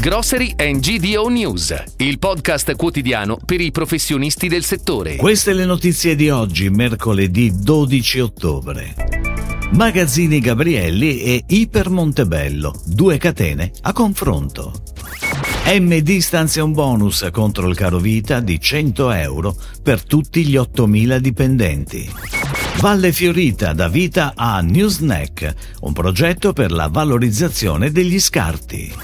Grocery and GDO News, il podcast quotidiano per i professionisti del settore. Queste le notizie di oggi, mercoledì 12 ottobre. Magazzini Gabrielli e Iper Montebello, due catene a confronto. MD stanzia un bonus contro il caro vita di 100 euro per tutti gli 8.000 dipendenti. Valle Fiorita dà vita a Newsnack, un progetto per la valorizzazione degli scarti.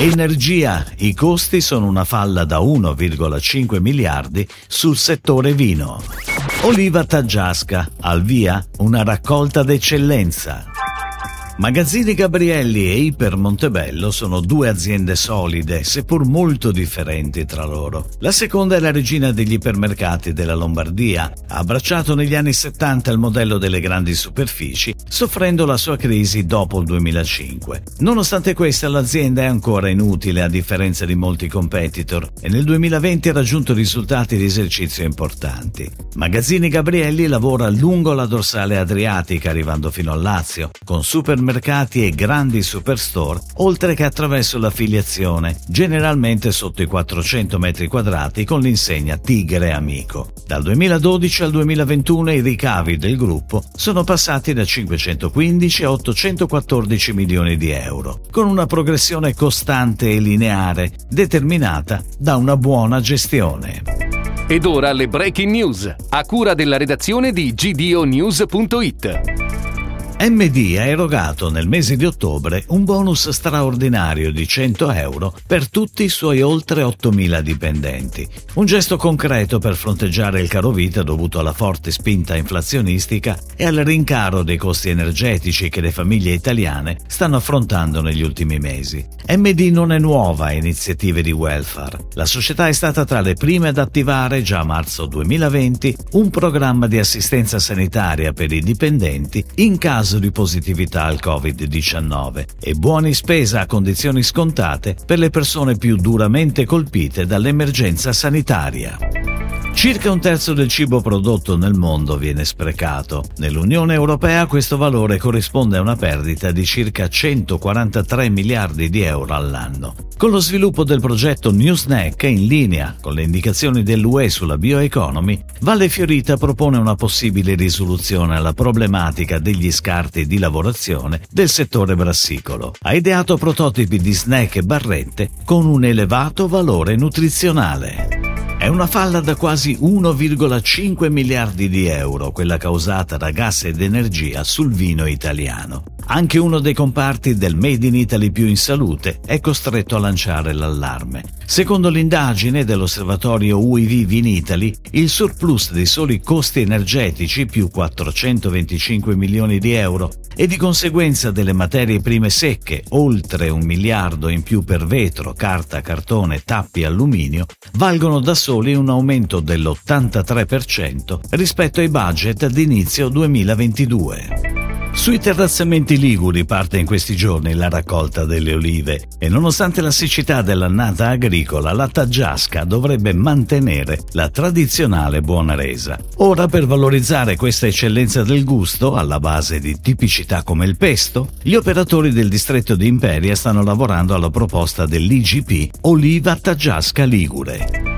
Energia, i costi sono una falla da 1,5 miliardi sul settore vino. Oliva Taggiasca, al via una raccolta d'eccellenza. Magazzini Gabrielli e Iper Montebello sono due aziende solide, seppur molto differenti tra loro. La seconda è la regina degli ipermercati della Lombardia, ha abbracciato negli anni 70 il modello delle grandi superfici, soffrendo la sua crisi dopo il 2005. Nonostante questa, l'azienda è ancora inutile a differenza di molti competitor e nel 2020 ha raggiunto risultati di esercizio importanti. Magazzini Gabrielli lavora lungo la dorsale adriatica arrivando fino al Lazio, con supermercati supermercati e grandi superstore, oltre che attraverso l'affiliazione, generalmente sotto i 400 metri quadrati con l'insegna Tigre Amico. Dal 2012 al 2021 i ricavi del gruppo sono passati da 515 a 814 milioni di euro, con una progressione costante e lineare determinata da una buona gestione. Ed ora le breaking news, a cura della redazione di gdonews.it. MD ha erogato nel mese di ottobre un bonus straordinario di 100 euro per tutti i suoi oltre 8.000 dipendenti. Un gesto concreto per fronteggiare il caro vita dovuto alla forte spinta inflazionistica e al rincaro dei costi energetici che le famiglie italiane stanno affrontando negli ultimi mesi. MD non è nuova a iniziative di welfare. La società è stata tra le prime ad attivare già a marzo 2020 un programma di assistenza sanitaria per i dipendenti in caso caso di positività al Covid-19 e buoni spesa a condizioni scontate per le persone più duramente colpite dall'emergenza sanitaria. Circa un terzo del cibo prodotto nel mondo viene sprecato. Nell'Unione Europea questo valore corrisponde a una perdita di circa 143 miliardi di euro all'anno. Con lo sviluppo del progetto New Snack in linea con le indicazioni dell'UE sulla bioeconomy, Valle Fiorita propone una possibile risoluzione alla problematica degli scarti di lavorazione del settore brassicolo. Ha ideato prototipi di snack e barrette con un elevato valore nutrizionale. È una falla da quasi 1,5 miliardi di euro, quella causata da gas ed energia sul vino italiano. Anche uno dei comparti del Made in Italy più in salute è costretto a lanciare l'allarme. Secondo l'indagine dell'osservatorio UIV Vinitali, il surplus dei soli costi energetici più 425 milioni di euro e di conseguenza delle materie prime secche, oltre un miliardo in più per vetro, carta, cartone, tappi e alluminio, valgono da soli un aumento dell'83% rispetto ai budget d'inizio 2022. Sui terrazzamenti liguri parte in questi giorni la raccolta delle olive e nonostante la siccità dell'annata agricola, la Taggiasca dovrebbe mantenere la tradizionale buona resa. Ora per valorizzare questa eccellenza del gusto, alla base di tipicità come il pesto, gli operatori del distretto di Imperia stanno lavorando alla proposta dell'IGP Oliva Taggiasca Ligure.